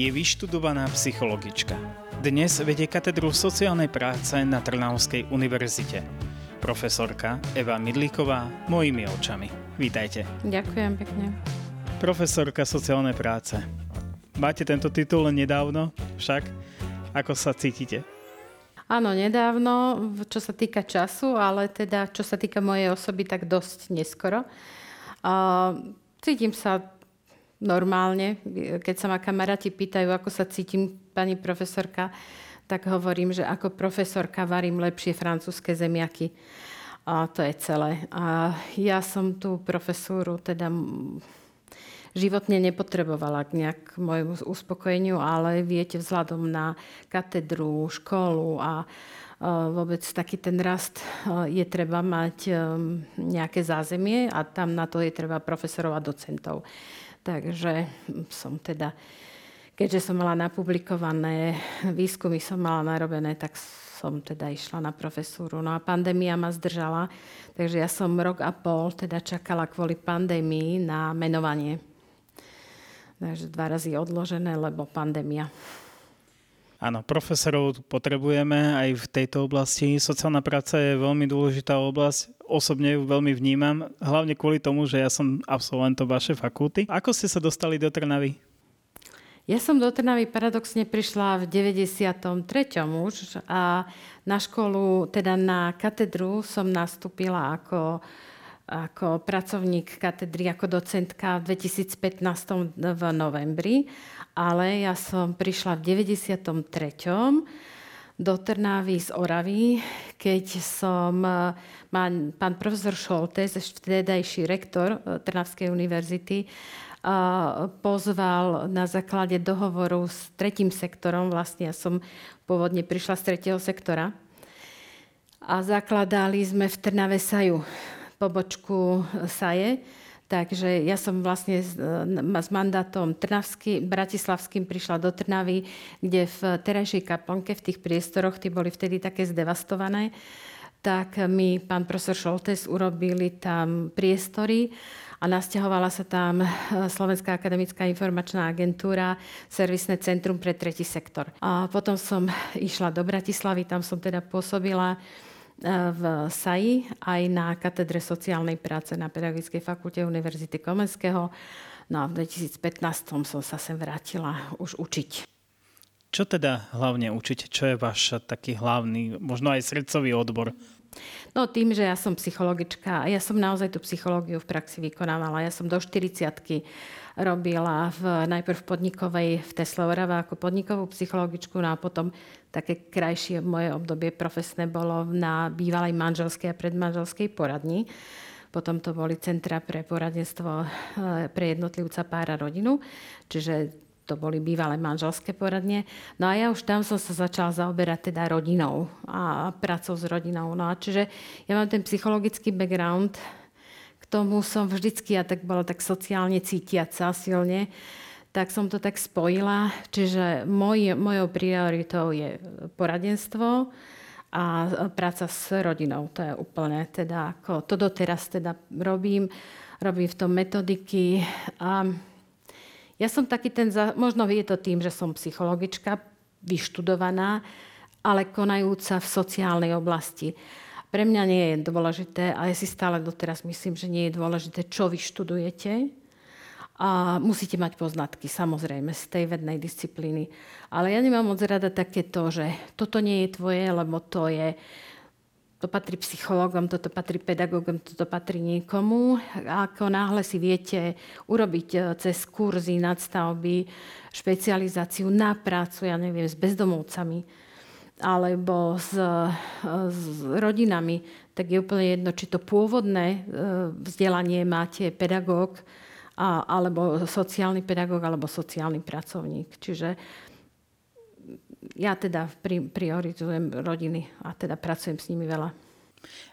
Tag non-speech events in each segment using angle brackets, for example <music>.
Je vyštudovaná psychologička. Dnes vedie katedru sociálnej práce na Trnavskej univerzite. Profesorka Eva Midlíková mojimi očami. Vítajte. Ďakujem pekne. Profesorka sociálnej práce. Máte tento titul nedávno, však ako sa cítite? Áno, nedávno, čo sa týka času, ale teda čo sa týka mojej osoby, tak dosť neskoro. Uh, cítim sa normálne. Keď sa ma kamaráti pýtajú, ako sa cítim, pani profesorka, tak hovorím, že ako profesorka varím lepšie francúzske zemiaky. A to je celé. A ja som tú profesúru teda životne nepotrebovala k nejak môjmu uspokojeniu, ale viete, vzhľadom na katedru, školu a vôbec taký ten rast je treba mať nejaké zázemie a tam na to je treba profesorov a docentov. Takže som teda, keďže som mala napublikované výskumy, som mala narobené, tak som teda išla na profesúru. No a pandémia ma zdržala, takže ja som rok a pol teda čakala kvôli pandémii na menovanie. Takže dva razy odložené, lebo pandémia. Áno, profesorov potrebujeme aj v tejto oblasti. Sociálna práca je veľmi dôležitá oblasť. Osobne ju veľmi vnímam, hlavne kvôli tomu, že ja som absolventom vašej fakulty. Ako ste sa dostali do Trnavy? Ja som do Trnavy paradoxne prišla v 93. už a na školu, teda na katedru som nastúpila ako ako pracovník katedry, ako docentka v 2015 v novembri, ale ja som prišla v 93 do Trnávy z Oravy, keď som, pán, pán profesor Šoltes, vtedajší rektor e, Trnavskej univerzity, pozval na základe dohovoru s tretím sektorom, vlastne ja som pôvodne prišla z tretieho sektora, a zakladali sme v Trnave Saju pobočku SAJE. Takže ja som vlastne s, s mandátom Trnavský, Bratislavským prišla do Trnavy, kde v terajšej kaplnke, v tých priestoroch, tie boli vtedy také zdevastované, tak mi pán profesor Šoltes urobili tam priestory a nasťahovala sa tam Slovenská akademická informačná agentúra, servisné centrum pre tretí sektor. A potom som išla do Bratislavy, tam som teda pôsobila v SAI aj na katedre sociálnej práce na Pedagogickej fakulte Univerzity Komenského. No a v 2015 som sa sem vrátila už učiť. Čo teda hlavne učiť? Čo je váš taký hlavný, možno aj srdcový odbor? No tým, že ja som psychologička a ja som naozaj tú psychológiu v praxi vykonávala. Ja som do 40 robila v, najprv v podnikovej v Tesla Orava ako podnikovú psychologičku, no a potom také krajšie moje obdobie profesné bolo na bývalej manželskej a predmanželskej poradni. Potom to boli centra pre poradenstvo e, pre jednotlivca pára rodinu, čiže to boli bývalé manželské poradne. No a ja už tam som sa začala zaoberať teda rodinou a pracou s rodinou. No a čiže ja mám ten psychologický background, tomu som vždycky, ja tak bola tak sociálne cítiaca silne, tak som to tak spojila. Čiže moj, mojou prioritou je poradenstvo a práca s rodinou. To je úplne teda ako, to doteraz teda robím. Robím v tom metodiky a ja som taký ten, možno je to tým, že som psychologička, vyštudovaná, ale konajúca v sociálnej oblasti. Pre mňa nie je dôležité, a ja si stále doteraz myslím, že nie je dôležité, čo vyštudujete. A musíte mať poznatky, samozrejme, z tej vednej disciplíny. Ale ja nemám moc rada také to, že toto nie je tvoje, lebo to je to patrí psychológom, toto patrí pedagógom, toto patrí niekomu. Ako náhle si viete urobiť e, cez kurzy, nadstavby, špecializáciu na prácu, ja neviem, s bezdomovcami alebo s, s rodinami, tak je úplne jedno, či to pôvodné e, vzdelanie máte pedagóg, a, alebo sociálny pedagóg, alebo sociálny pracovník. Čiže ja teda prioritizujem rodiny a teda pracujem s nimi veľa.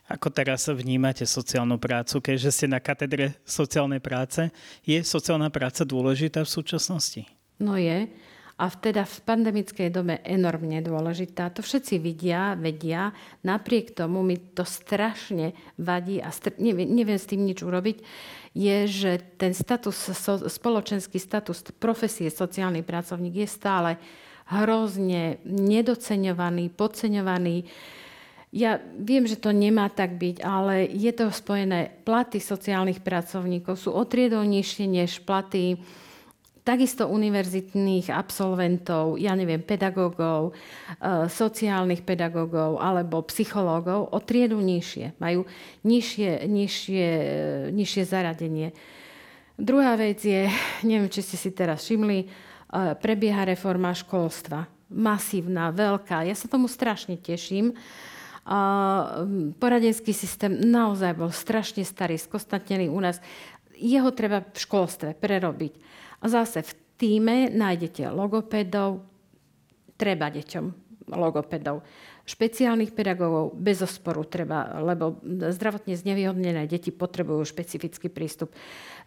Ako teraz vnímate sociálnu prácu, keďže ste na katedre sociálnej práce? Je sociálna práca dôležitá v súčasnosti? No je. A teda v pandemickej dobe enormne dôležitá. To všetci vidia, vedia. Napriek tomu mi to strašne vadí a str- neviem, neviem s tým nič urobiť, je, že ten status, spoločenský status profesie sociálny pracovník je stále hrozne nedoceňovaný, podceňovaný. Ja viem, že to nemá tak byť, ale je to spojené. Platy sociálnych pracovníkov sú o triedou nižšie než platy takisto univerzitných absolventov, ja neviem, pedagógov, e, sociálnych pedagógov alebo psychológov o triedu nižšie. Majú nižšie, nižšie, nižšie zaradenie. Druhá vec je, <laughs> neviem, či ste si teraz všimli, e, prebieha reforma školstva. Masívna, veľká. Ja sa tomu strašne teším. Poradenský systém naozaj bol strašne starý, skostatnený u nás. Jeho treba v školstve prerobiť a zase v týme nájdete logopedov, treba deťom logopedov. Špeciálnych pedagógov bez osporu treba, lebo zdravotne znevýhodnené deti potrebujú špecifický prístup.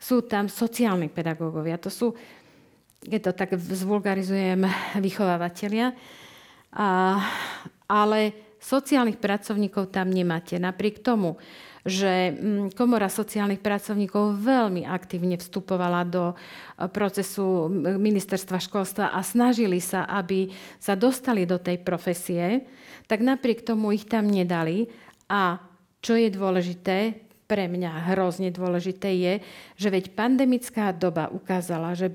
Sú tam sociálni pedagógovia, to sú, keď to tak zvulgarizujem, vychovávateľia. A, ale sociálnych pracovníkov tam nemáte. Napriek tomu, že mm, Komora sociálnych pracovníkov veľmi aktívne vstupovala do e, procesu ministerstva školstva a snažili sa, aby sa dostali do tej profesie, tak napriek tomu ich tam nedali. A čo je dôležité, pre mňa hrozne dôležité je, že veď pandemická doba ukázala, že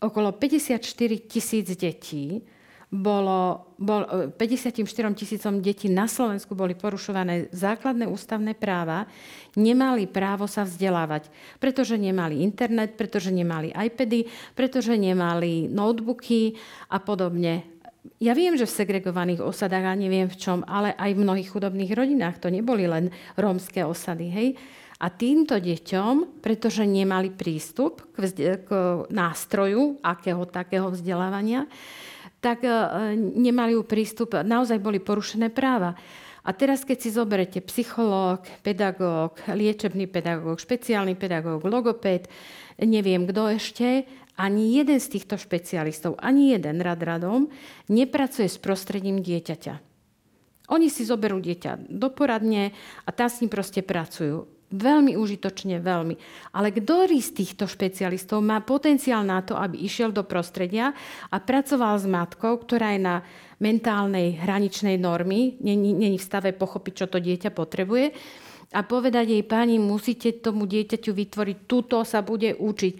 okolo 54 tisíc detí bolo, bol, 54 e, tisícom detí na Slovensku boli porušované základné ústavné práva, nemali právo sa vzdelávať, pretože nemali internet, pretože nemali iPady, pretože nemali notebooky a podobne. Ja viem, že v segregovaných osadách, a neviem v čom, ale aj v mnohých chudobných rodinách, to neboli len rómske osady, hej, a týmto deťom, pretože nemali prístup k, vzde- k nástroju akého takého vzdelávania, tak e, nemali prístup, naozaj boli porušené práva. A teraz, keď si zoberete psychológ, pedagóg, liečebný pedagóg, špeciálny pedagóg, logopéd, neviem kto ešte, ani jeden z týchto špecialistov, ani jeden rad radom nepracuje s prostredím dieťaťa. Oni si zoberú dieťa do poradne a tam s ním proste pracujú. Veľmi užitočne, veľmi. Ale ktorý z týchto špecialistov má potenciál na to, aby išiel do prostredia a pracoval s matkou, ktorá je na mentálnej hraničnej normy, není v stave pochopiť, čo to dieťa potrebuje, a povedať jej, pani, musíte tomu dieťaťu vytvoriť, túto sa bude učiť.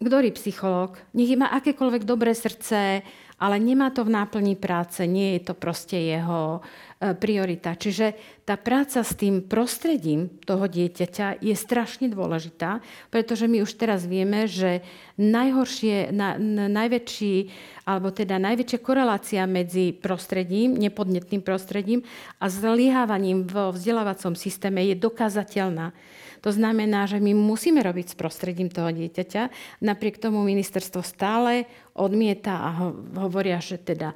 Ktorý psychológ, nech má akékoľvek dobré srdce, ale nemá to v náplni práce, nie je to proste jeho priorita. Čiže tá práca s tým prostredím toho dieťaťa je strašne dôležitá, pretože my už teraz vieme, že najhoršie, na, najväčší, alebo teda najväčšia korelácia medzi prostredím, nepodnetným prostredím a zlyhávaním vo vzdelávacom systéme je dokázateľná. To znamená, že my musíme robiť s prostredím toho dieťaťa. Napriek tomu ministerstvo stále odmieta a hovoria, že teda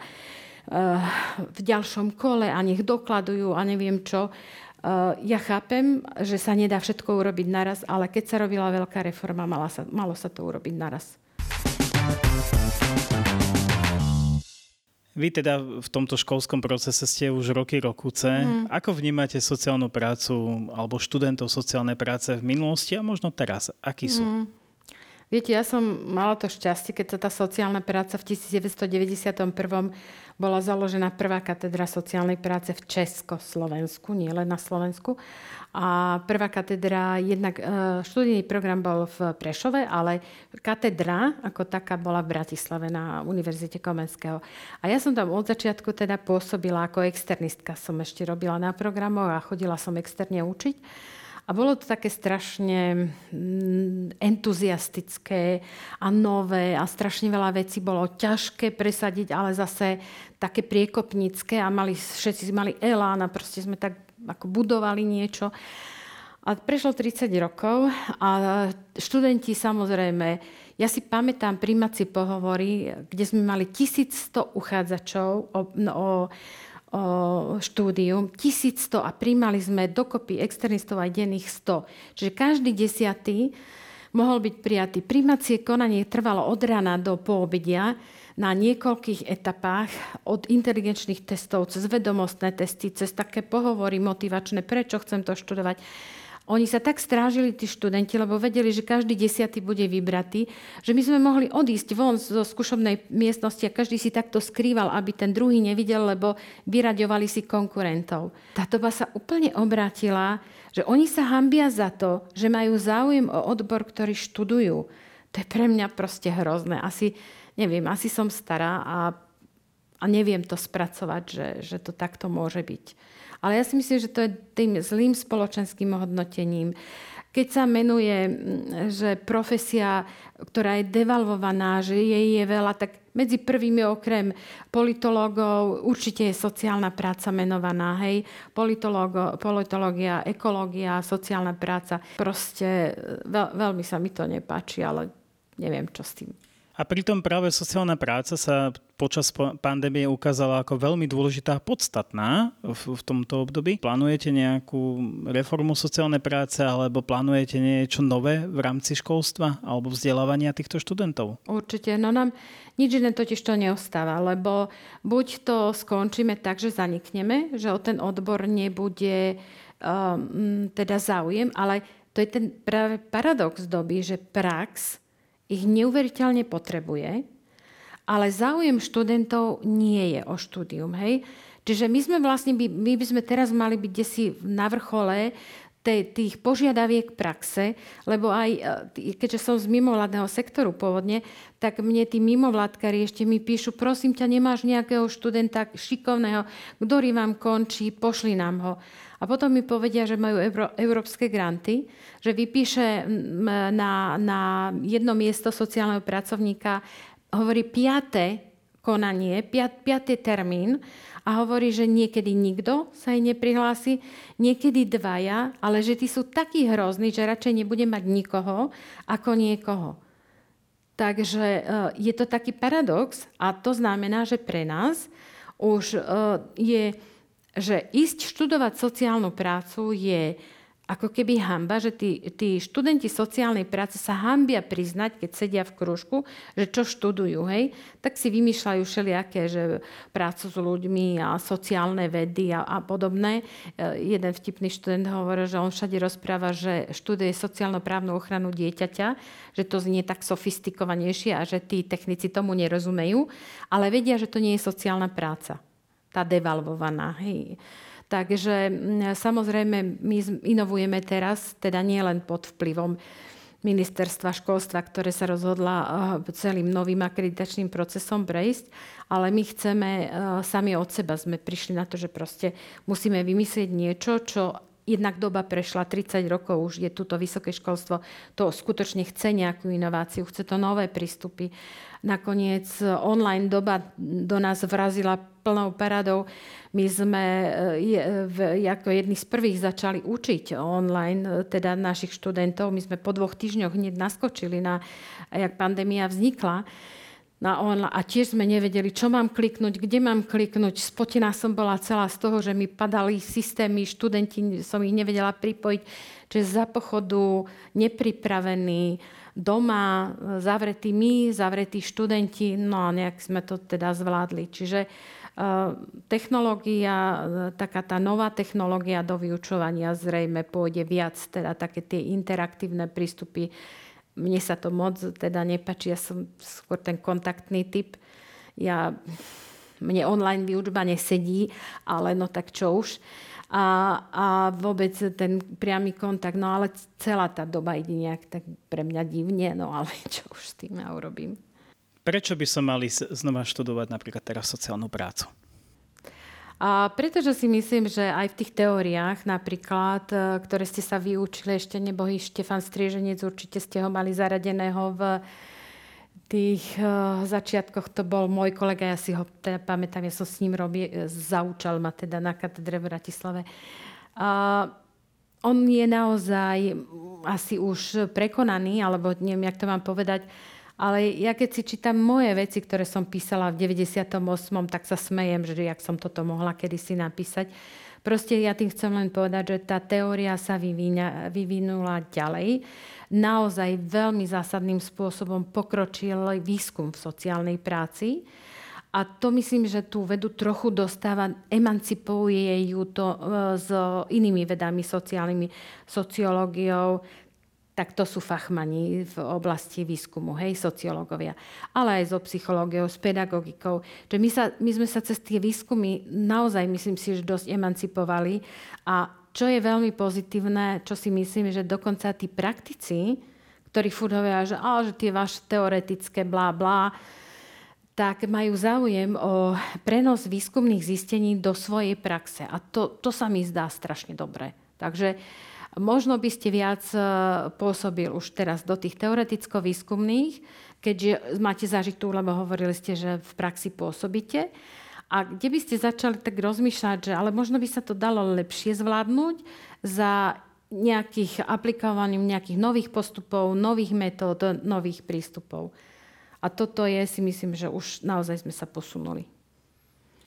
v ďalšom kole a nech dokladujú a neviem čo. Ja chápem, že sa nedá všetko urobiť naraz, ale keď sa robila veľká reforma, malo sa, malo sa to urobiť naraz. Vy teda v tomto školskom procese ste už roky, rokuce. Mm. Ako vnímate sociálnu prácu alebo študentov sociálnej práce v minulosti a možno teraz? Akí sú? Mm. Viete, ja som mala to šťastie, keď sa tá sociálna práca v 1991 bola založená prvá katedra sociálnej práce v Československu, nie len na Slovensku. A prvá katedra, jednak e, študijný program bol v Prešove, ale katedra ako taká bola v Bratislave na Univerzite Komenského. A ja som tam od začiatku teda pôsobila ako externistka. Som ešte robila na programoch a chodila som externe učiť. A bolo to také strašne mm, entuziastické a nové a strašne veľa vecí bolo ťažké presadiť, ale zase také priekopnícke a mali, všetci mali elán a proste sme tak ako budovali niečo. A prešlo 30 rokov a študenti samozrejme, ja si pamätám primaci pohovory, kde sme mali 1100 uchádzačov o, no, o štúdium, 1100 a príjmali sme dokopy externistov aj denných 100. Čiže každý desiatý mohol byť prijatý. Príjmacie konanie trvalo od rána do poobedia. na niekoľkých etapách od inteligenčných testov cez vedomostné testy, cez také pohovory motivačné, prečo chcem to študovať. Oni sa tak strážili, tí študenti, lebo vedeli, že každý desiatý bude vybratý, že my sme mohli odísť von zo skúšobnej miestnosti a každý si takto skrýval, aby ten druhý nevidel, lebo vyraďovali si konkurentov. Tá doba sa úplne obrátila, že oni sa hambia za to, že majú záujem o odbor, ktorý študujú. To je pre mňa proste hrozné. Asi, neviem, asi som stará a, a neviem to spracovať, že, že to takto môže byť. Ale ja si myslím, že to je tým zlým spoločenským hodnotením. Keď sa menuje, že profesia, ktorá je devalvovaná, že jej je veľa, tak medzi prvými okrem politológov určite je sociálna práca menovaná. Hej? politológia, ekológia, sociálna práca. Proste veľ, veľmi sa mi to nepáči, ale neviem, čo s tým. A pritom práve sociálna práca sa počas pandémie ukázala ako veľmi dôležitá a podstatná v, v tomto období. Plánujete nejakú reformu sociálnej práce alebo plánujete niečo nové v rámci školstva alebo vzdelávania týchto študentov? Určite, no nám nič iné totiž to neostáva, lebo buď to skončíme tak, že zanikneme, že o ten odbor nebude um, teda záujem, ale to je ten práve paradox doby, že prax ich neuveriteľne potrebuje, ale záujem študentov nie je o štúdium. Hej? Čiže my sme vlastne, my by sme teraz mali byť desi na vrchole tých požiadaviek praxe, lebo aj, e, keďže som z mimovládneho sektoru pôvodne, tak mne tí mimovládkari ešte mi píšu, prosím ťa, nemáš nejakého študenta šikovného, ktorý vám končí, pošli nám ho. A potom mi povedia, že majú euró, európske granty, že vypíše na, na jedno miesto sociálneho pracovníka, hovorí piaté konanie, piat, piatý termín a hovorí, že niekedy nikto sa jej neprihlási, niekedy dvaja, ale že tí sú takí hrozní, že radšej nebude mať nikoho ako niekoho. Takže e, je to taký paradox a to znamená, že pre nás už e, je že ísť študovať sociálnu prácu je ako keby hamba, že tí, tí študenti sociálnej práce sa hambia priznať, keď sedia v kružku, že čo študujú, hej, tak si vymýšľajú všelijaké, že prácu s ľuďmi a sociálne vedy a, a podobné. E, jeden vtipný študent hovoril, že on všade rozpráva, že študuje sociálno-právnu ochranu dieťaťa, že to znie tak sofistikovanejšie a že tí technici tomu nerozumejú, ale vedia, že to nie je sociálna práca tá devalvovaná. Hej. Takže samozrejme my inovujeme teraz, teda nie len pod vplyvom ministerstva školstva, ktoré sa rozhodla eh, celým novým akreditačným procesom prejsť, ale my chceme eh, sami od seba, sme prišli na to, že proste musíme vymyslieť niečo, čo jednak doba prešla, 30 rokov už je túto vysoké školstvo, to skutočne chce nejakú inováciu, chce to nové prístupy. Nakoniec online doba do nás vrazila plnou paradou. My sme eh, ako jedni z prvých začali učiť online, eh, teda našich študentov. My sme po dvoch týždňoch hneď naskočili na, jak pandémia vznikla na online a tiež sme nevedeli, čo mám kliknúť, kde mám kliknúť. Spotená som bola celá z toho, že mi padali systémy, študenti som ich nevedela pripojiť, že za pochodu nepripravení, doma, zavretí my, zavretí študenti, no a nejak sme to teda zvládli. Čiže uh, technológia, taká tá nová technológia do vyučovania zrejme pôjde viac, teda také tie interaktívne prístupy. Mne sa to moc teda nepačí, ja som skôr ten kontaktný typ. Ja, mne online výučba nesedí, ale no tak čo už. Uh, a, a vôbec ten priamy kontakt. No ale celá tá doba ide nejak tak pre mňa divne, no ale <laughs> čo už s tým ja urobím. Prečo by som mali znova študovať napríklad teraz sociálnu prácu? A pretože si myslím, že aj v tých teóriách napríklad, e, ktoré ste sa vyučili, ešte nebohý Štefan Strieženec, určite ste ho mali zaradeného v tých uh, začiatkoch to bol môj kolega, ja si ho teda pamätám, ja som s ním robil, e, zaučal ma teda na katedre v Bratislave. Uh, on je naozaj asi už prekonaný, alebo neviem, jak to mám povedať, ale ja keď si čítam moje veci, ktoré som písala v 98., tak sa smejem, že jak som toto mohla kedysi napísať, Proste ja tým chcem len povedať, že tá teória sa vyvíňa, vyvinula ďalej. Naozaj veľmi zásadným spôsobom pokročil výskum v sociálnej práci. A to myslím, že tú vedu trochu dostáva, emancipuje ju to e, s inými vedami sociálnymi, sociológiou, tak to sú fachmani v oblasti výskumu, hej, sociológovia, ale aj so psychológiou, s pedagogikou. Že my, sa, my sme sa cez tie výskumy naozaj, myslím si, že dosť emancipovali a čo je veľmi pozitívne, čo si myslím, že dokonca tí praktici, ktorí furt hovoria, že, á, že tie vaše teoretické blá blá, tak majú záujem o prenos výskumných zistení do svojej praxe. A to, to sa mi zdá strašne dobre. Takže Možno by ste viac e, pôsobil už teraz do tých teoreticko-výskumných, keďže máte zažitú, lebo hovorili ste, že v praxi pôsobíte. A kde by ste začali tak rozmýšľať, že ale možno by sa to dalo lepšie zvládnuť za nejakých aplikovaním nejakých nových postupov, nových metód, nových prístupov. A toto je, si myslím, že už naozaj sme sa posunuli.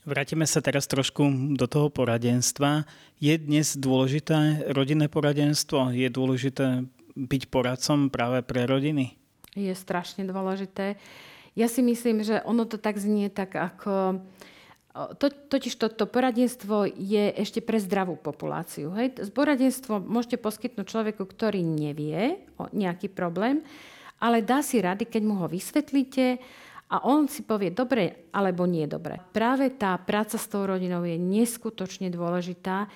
Vrátime sa teraz trošku do toho poradenstva. Je dnes dôležité rodinné poradenstvo? Je dôležité byť poradcom práve pre rodiny? Je strašne dôležité. Ja si myslím, že ono to tak znie tak ako... To, totiž to, to poradenstvo je ešte pre zdravú populáciu. Hej? Poradenstvo môžete poskytnúť človeku, ktorý nevie o nejaký problém, ale dá si rady, keď mu ho vysvetlíte, a on si povie dobre alebo nie dobre. Práve tá práca s tou rodinou je neskutočne dôležitá,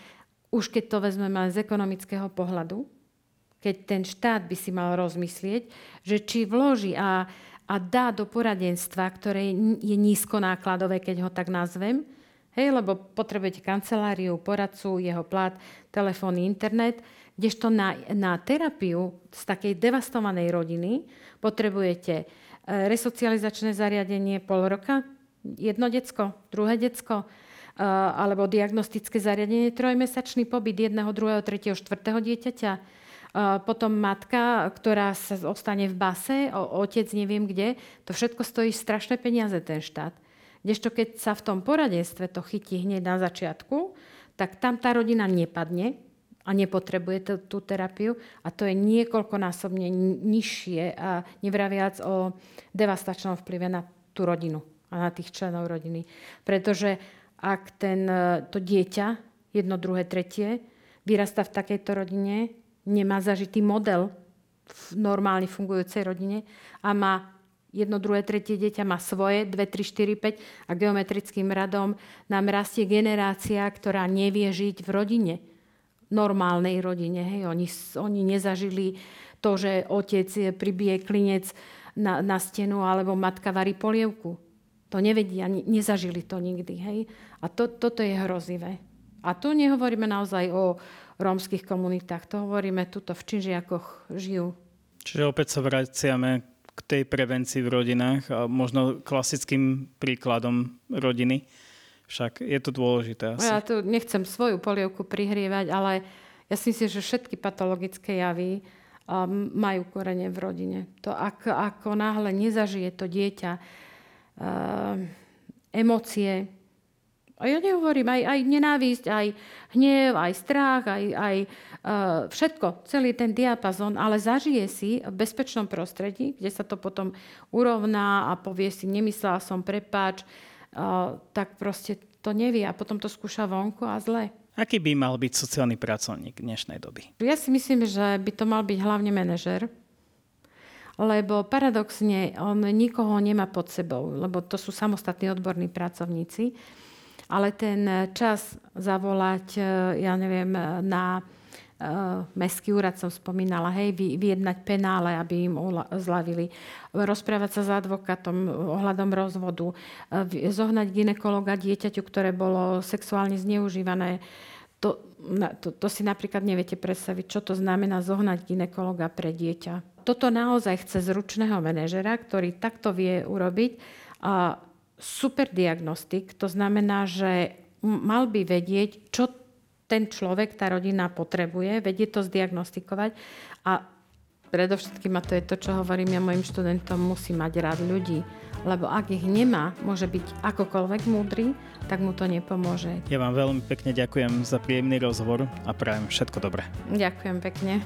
už keď to vezmeme z ekonomického pohľadu, keď ten štát by si mal rozmyslieť, že či vloží a, a dá do poradenstva, ktoré je nízko nákladové, keď ho tak nazvem, hej, lebo potrebujete kanceláriu, poradcu, jeho plat, telefónny, internet, kdežto na, na terapiu z takej devastovanej rodiny potrebujete E, resocializačné zariadenie pol roka, jedno decko, druhé decko, e, alebo diagnostické zariadenie, trojmesačný pobyt jedného, druhého, tretieho, štvrtého dieťaťa, potom matka, ktorá sa ostane v base, otec neviem kde, to všetko stojí strašné peniaze ten štát. Kdežto keď sa v tom poradenstve to chytí hneď na začiatku, tak tam tá rodina nepadne, a nepotrebuje tú, tú terapiu a to je niekoľkonásobne nižšie a nevraviac o devastačnom vplyve na tú rodinu a na tých členov rodiny. Pretože ak ten, e, to dieťa, jedno, druhé, tretie, vyrasta v takejto rodine, nemá zažitý model v normálne fungujúcej rodine a má jedno, druhé, tretie dieťa má svoje, dve, tri, štyri, päť a geometrickým radom nám rastie generácia, ktorá nevie žiť v rodine normálnej rodine. Hej. Oni, oni nezažili to, že otec pribije klinec na, na stenu alebo matka varí polievku. To nevedia, nezažili to nikdy. Hej. A to, toto je hrozivé. A tu nehovoríme naozaj o rómskych komunitách, to hovoríme tuto v Činžiakoch žijú. Čiže opäť sa vraciame k tej prevencii v rodinách a možno klasickým príkladom rodiny však je to dôležité asi. Ja tu nechcem svoju polievku prihrievať, ale ja si myslím, že všetky patologické javy um, majú korene v rodine. To, ak, ako náhle nezažije to dieťa emócie, a ja nehovorím, aj, aj nenávisť, aj hnev, aj strach, aj, aj uh, všetko, celý ten diapazon, ale zažije si v bezpečnom prostredí, kde sa to potom urovná a povie si, nemyslela som, prepáč, tak proste to nevie a potom to skúša vonku a zle. Aký by mal byť sociálny pracovník dnešnej doby? Ja si myslím, že by to mal byť hlavne manažer, lebo paradoxne on nikoho nemá pod sebou, lebo to sú samostatní odborní pracovníci, ale ten čas zavolať, ja neviem, na uh, mestský úrad som spomínala, hej, vy, vyjednať penále, aby im zľavili, rozprávať sa s advokátom ohľadom rozvodu, zohnať ginekologa dieťaťu, ktoré bolo sexuálne zneužívané. To, to, to si napríklad neviete predstaviť, čo to znamená zohnať ginekologa pre dieťa. Toto naozaj chce zručného manažera, ktorý takto vie urobiť. A super diagnostik, to znamená, že mal by vedieť, čo ten človek, tá rodina potrebuje, vedie to zdiagnostikovať a predovšetkým, a to je to, čo hovorím ja mojim študentom, musí mať rád ľudí lebo ak ich nemá, môže byť akokoľvek múdry, tak mu to nepomôže. Ja vám veľmi pekne ďakujem za príjemný rozhovor a prajem všetko dobré. Ďakujem pekne.